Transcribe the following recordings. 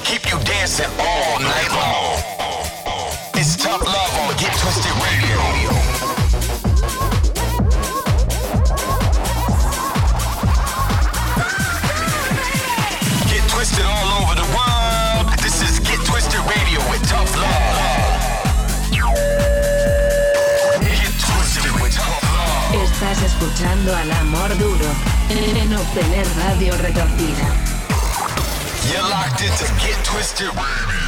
keep you dancing all night long. It's tough love on Get Twisted Radio. Get twisted all over the world. This is Get Twisted Radio with Tough Love. Get twisted with Tough Love. Estás escuchando al amor duro en obtener radio retorcida. You're locked into Get Twisted Radio.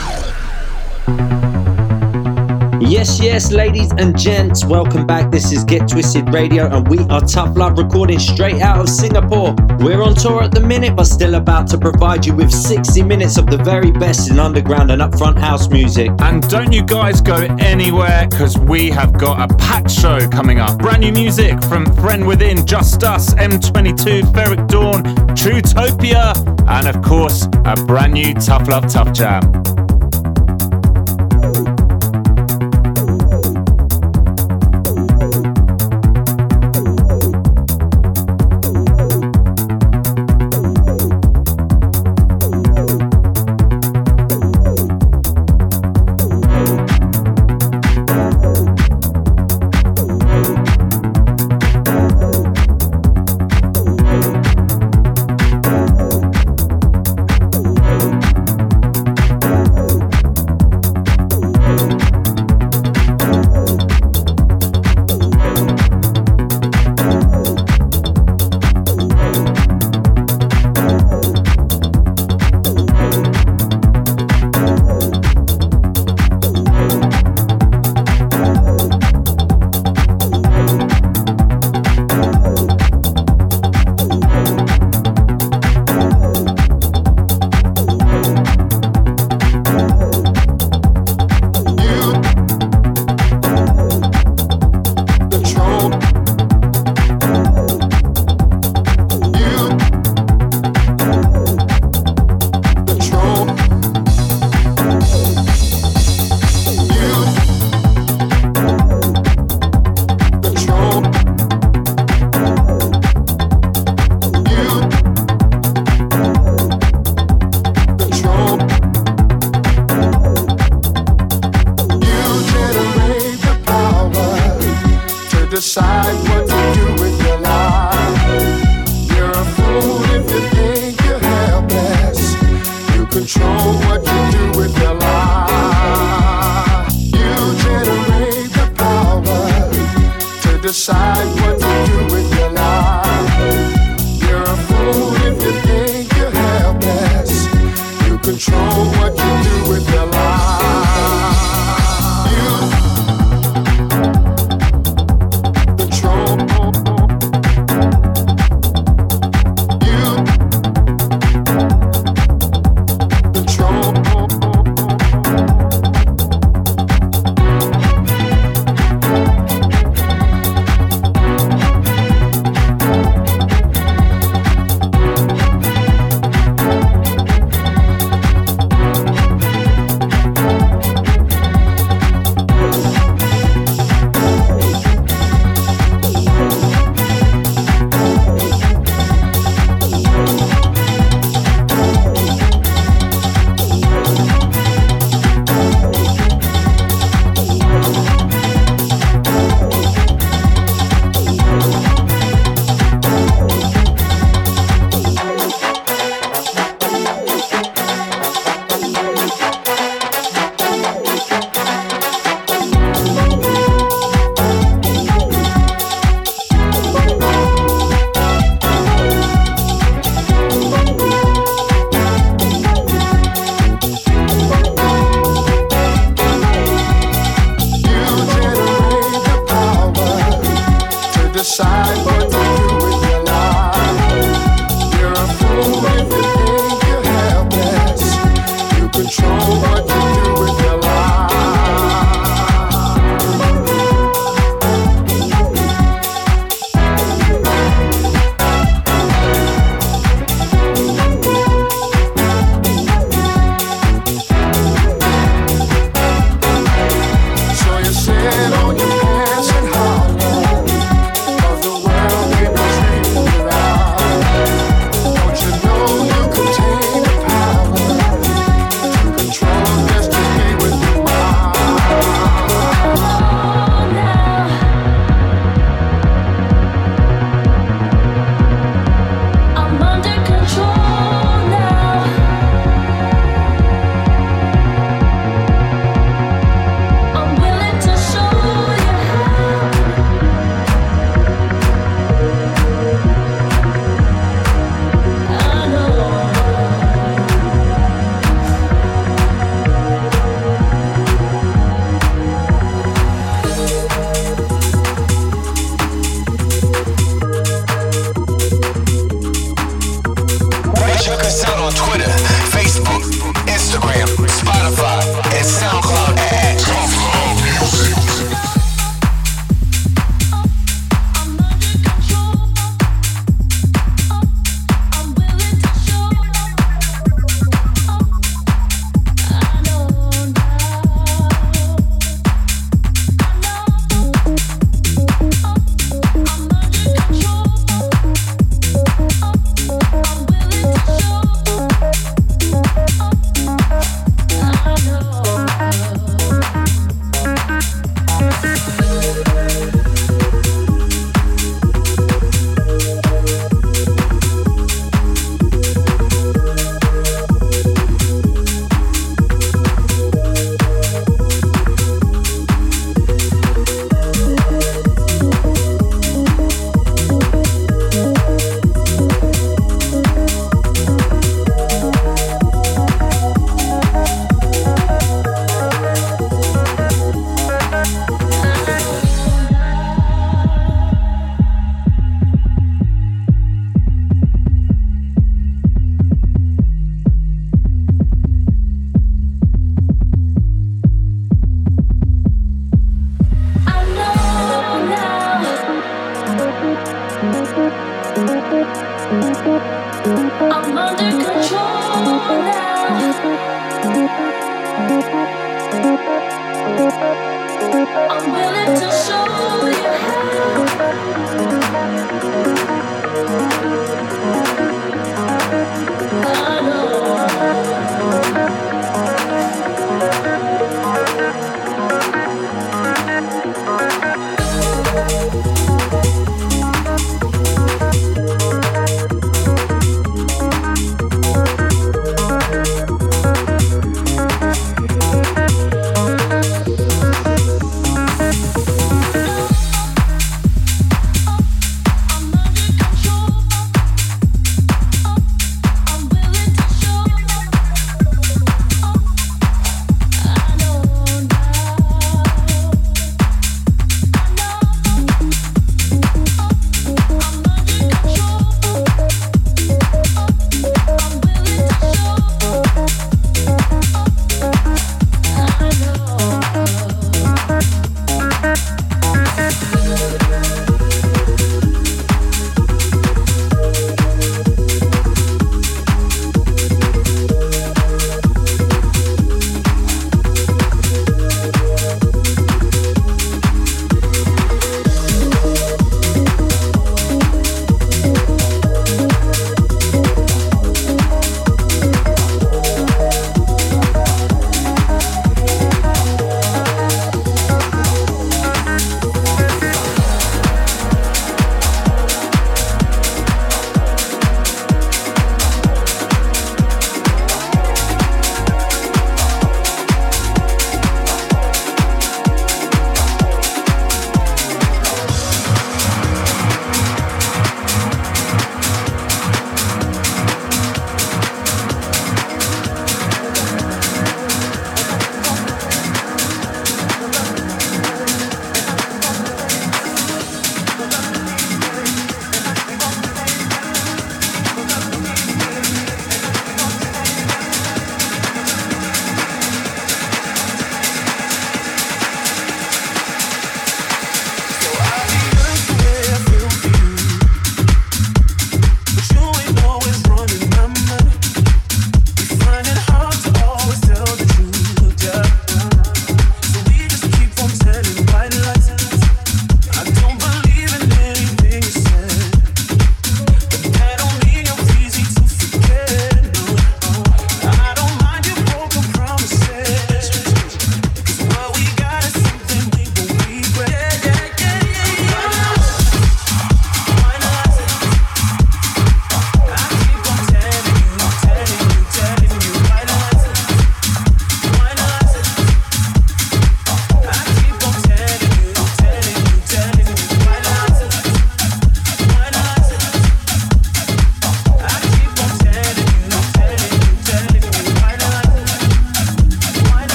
Yes, yes, ladies and gents, welcome back. This is Get Twisted Radio, and we are Tough Love recording straight out of Singapore. We're on tour at the minute, but still about to provide you with 60 minutes of the very best in underground and upfront house music. And don't you guys go anywhere because we have got a packed show coming up. Brand new music from Friend Within, Just Us, M22, Ferreck Dawn, Truetopia, and of course, a brand new Tough Love Tough Jam.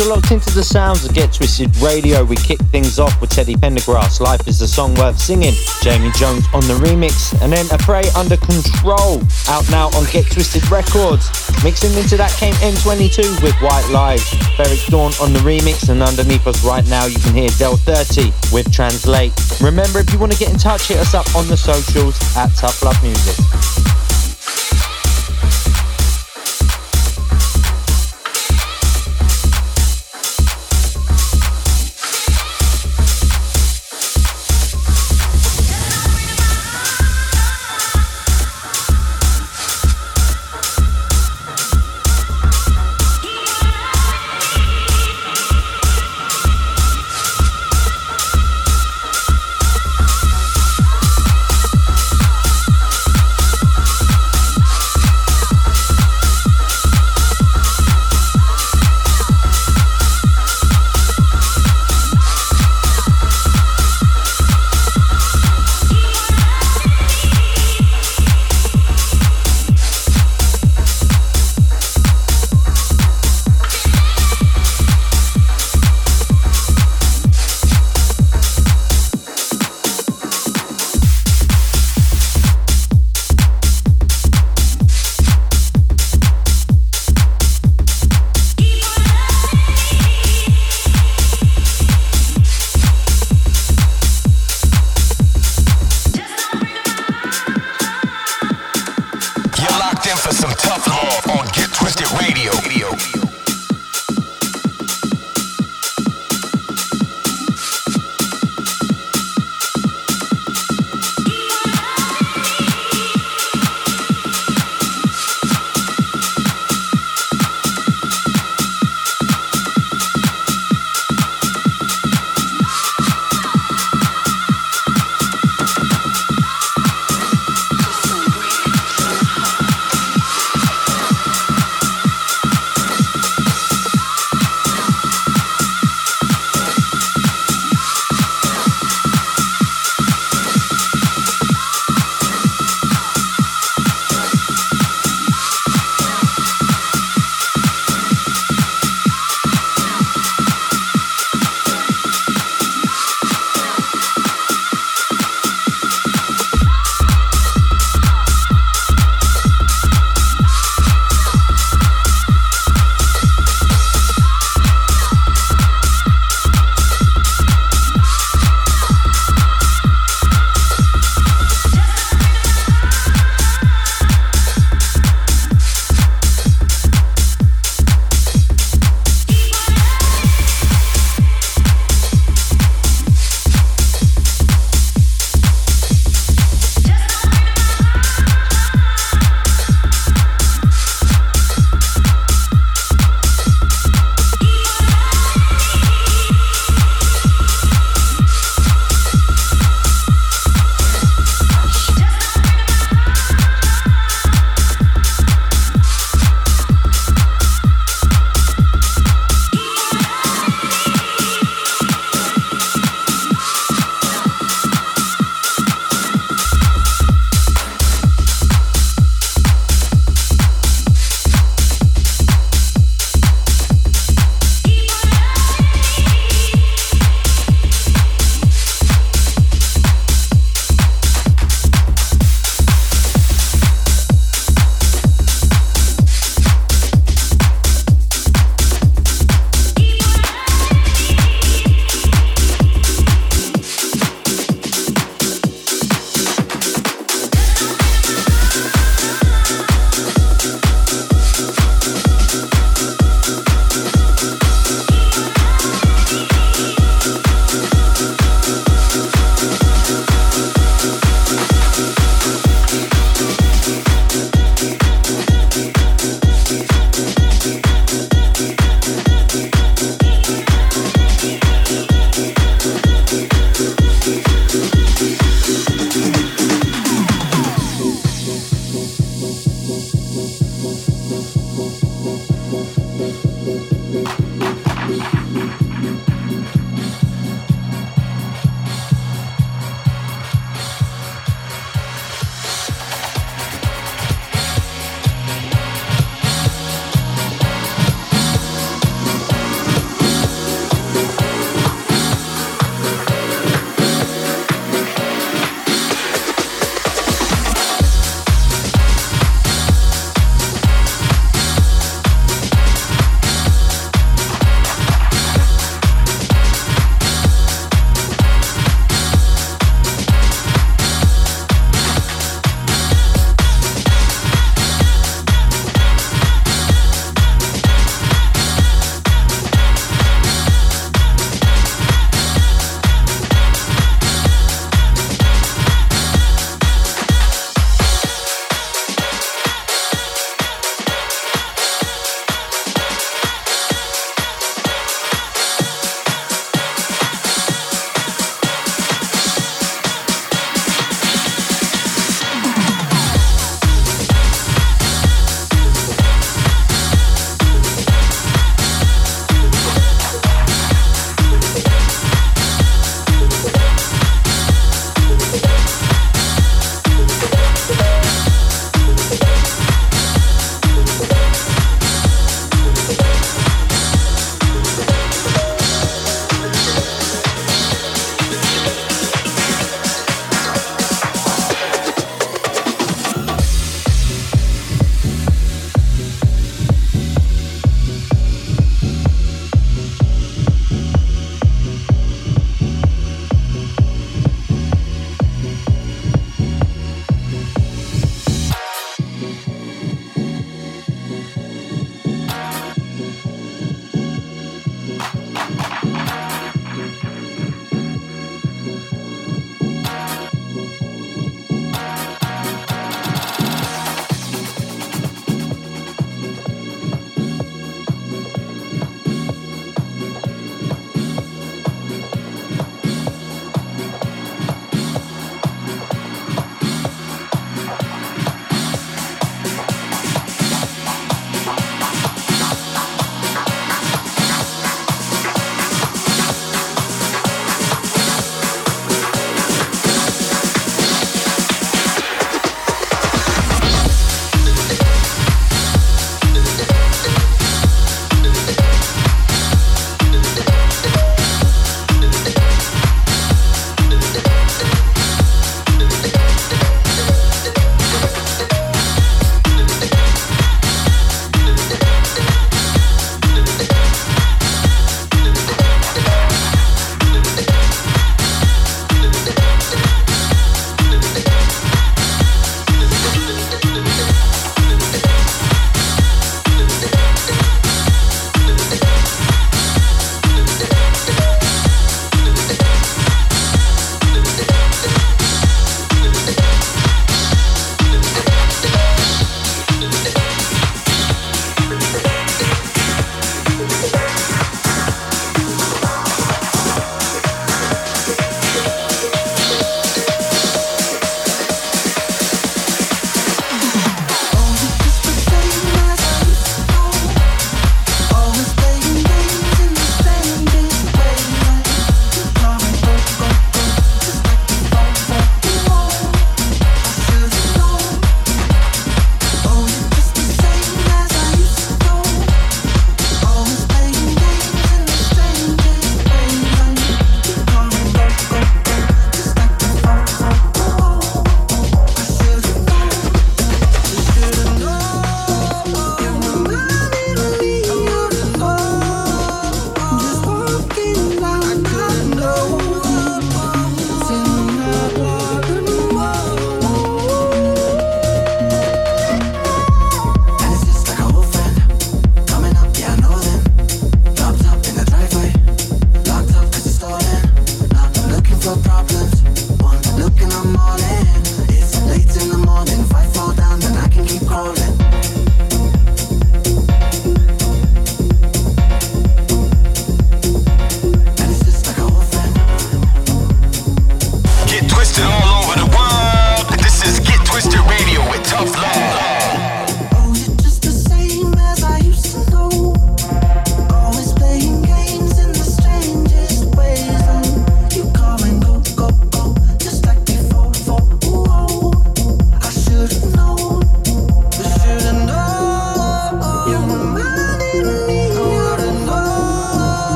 You're locked into the sounds of Get Twisted Radio. We kick things off with Teddy Pendergrass. Life is a song worth singing. Jamie Jones on the remix. And then A Prey Under Control. Out now on Get Twisted Records. Mixing into that came M22 with White Lies. Ferreck Dawn on the remix. And underneath us right now you can hear Del 30 with Translate. Remember if you want to get in touch, hit us up on the socials at Tough Love Music.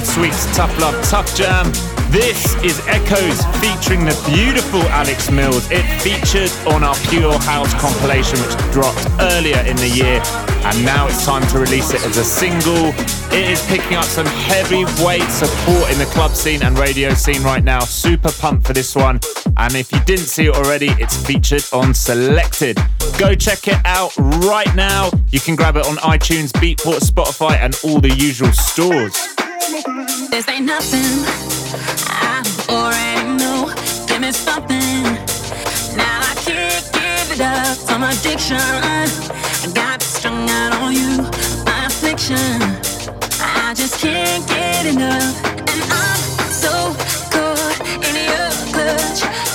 This week's Tough Love Tough Jam. This is Echoes featuring the beautiful Alex Mills. It featured on our Pure House compilation, which dropped earlier in the year, and now it's time to release it as a single. It is picking up some heavyweight support in the club scene and radio scene right now. Super pumped for this one. And if you didn't see it already, it's featured on Selected. Go check it out right now. You can grab it on iTunes, Beatport, Spotify, and all the usual stores. This ain't nothing. I already know. Give me something. Now I can't give it up. Some addiction. I got strung out on you. My affliction. I just can't get enough. And I'm so caught in your clutch.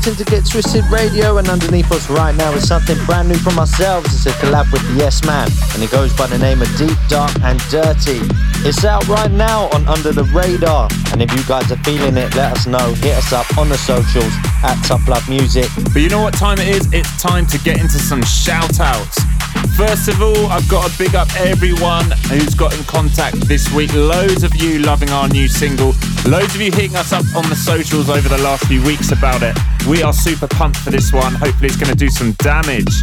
Locked into Get Twisted Radio, and underneath us right now is something brand new from ourselves. It's a collab with Yes Man, and it goes by the name of Deep, Dark, and Dirty. It's out right now on Under the Radar, and if you guys are feeling it, let us know. Hit us up on the socials at Tough Love Music. But you know what time it is? It's time to get into some shout outs. First of all, I've got to big up everyone who's got in contact this week. Loads of you loving our new single. Loads of you hitting us up on the socials over the last few weeks about it. We are super pumped for this one. Hopefully, it's going to do some damage.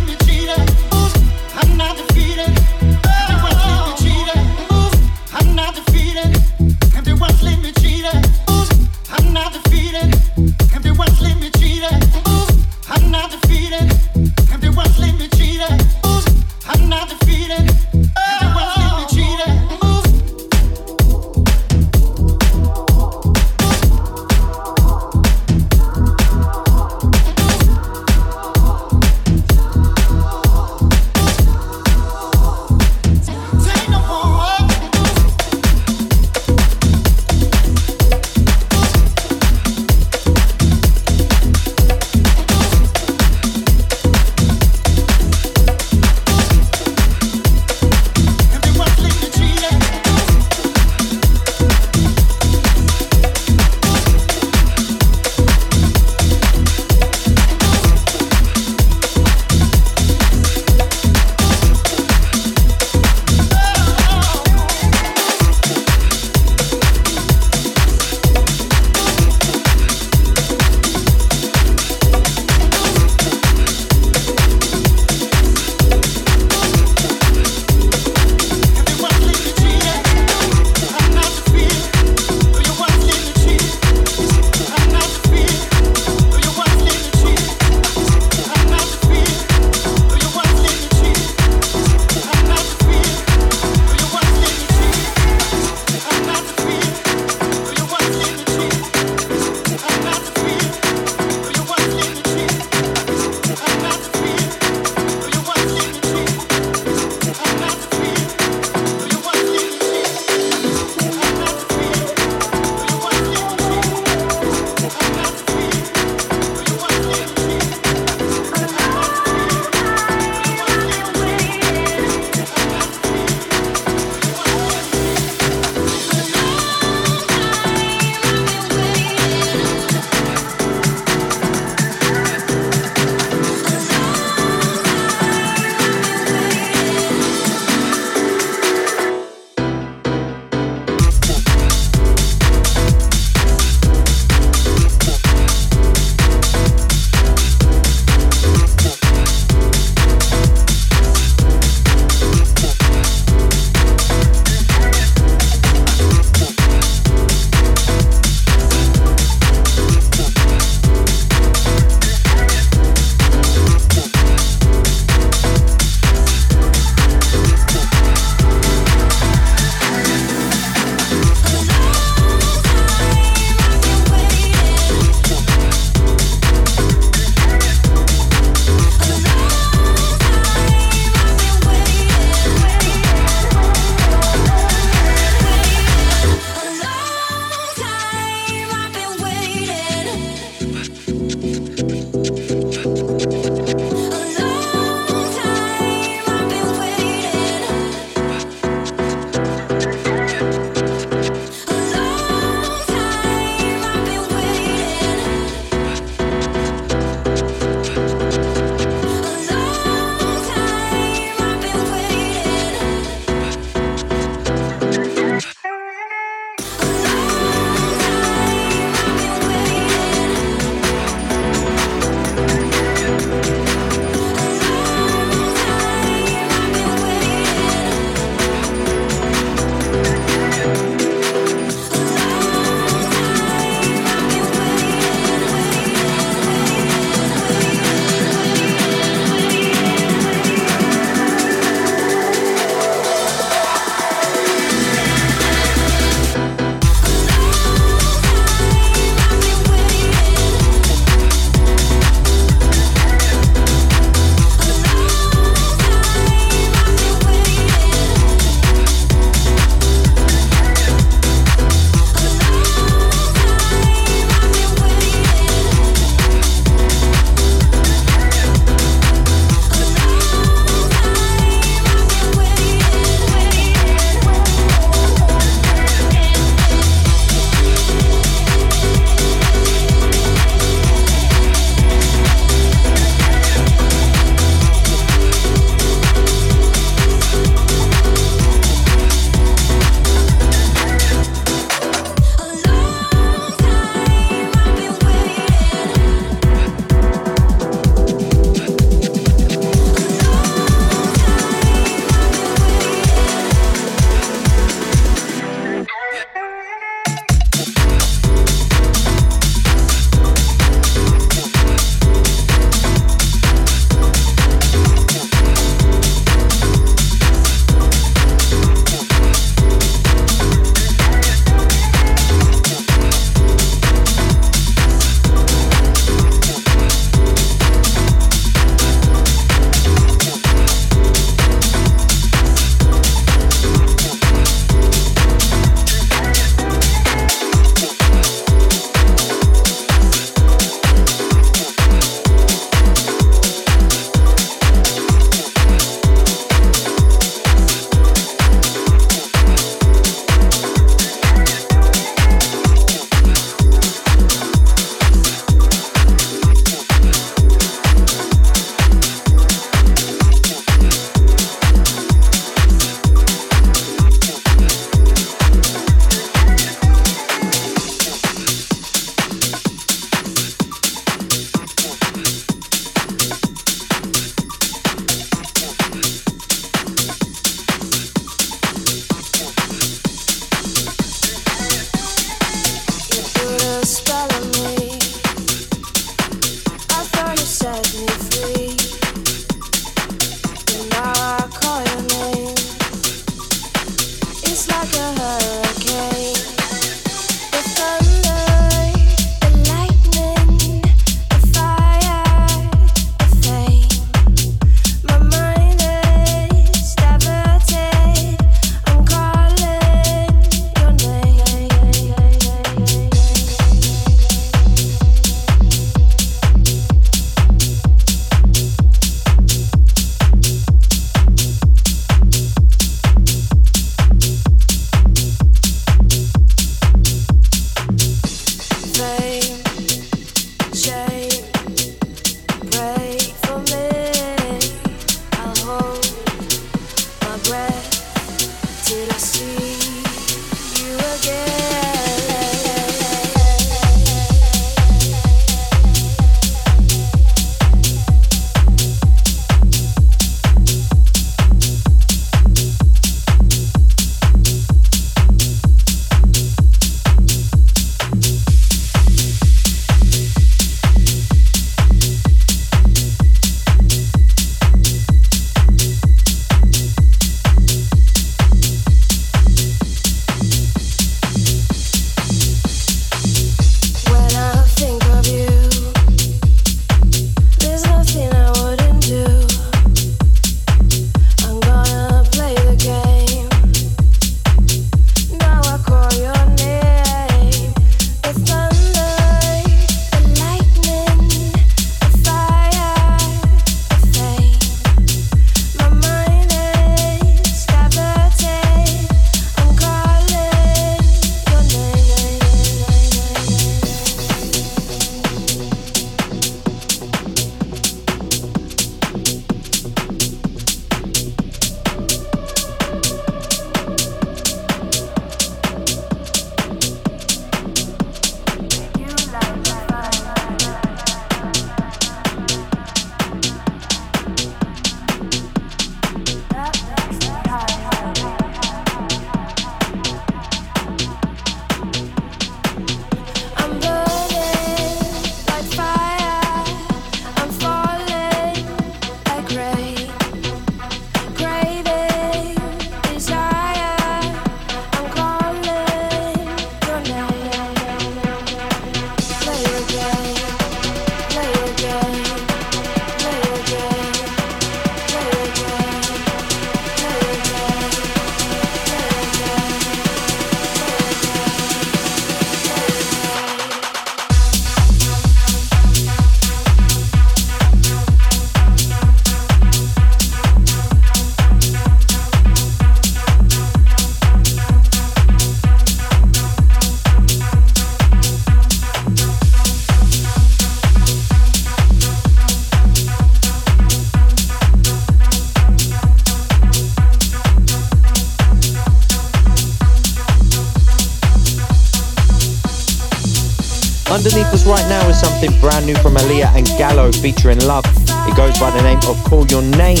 us right now is something brand new from Aaliyah and Gallo featuring Love. It goes by the name of Call Your Name.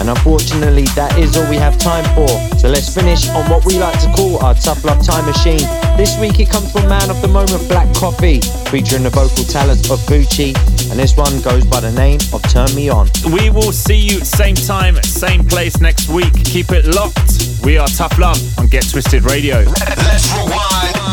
And unfortunately, that is all we have time for. So let's finish on what we like to call our Tough Love Time Machine. This week it comes from man of the moment, Black Coffee, featuring the vocal talents of Gucci. And this one goes by the name of Turn Me On. We will see you same time, same place next week. Keep it locked. We are Tough Love on Get Twisted Radio. Let's rewind.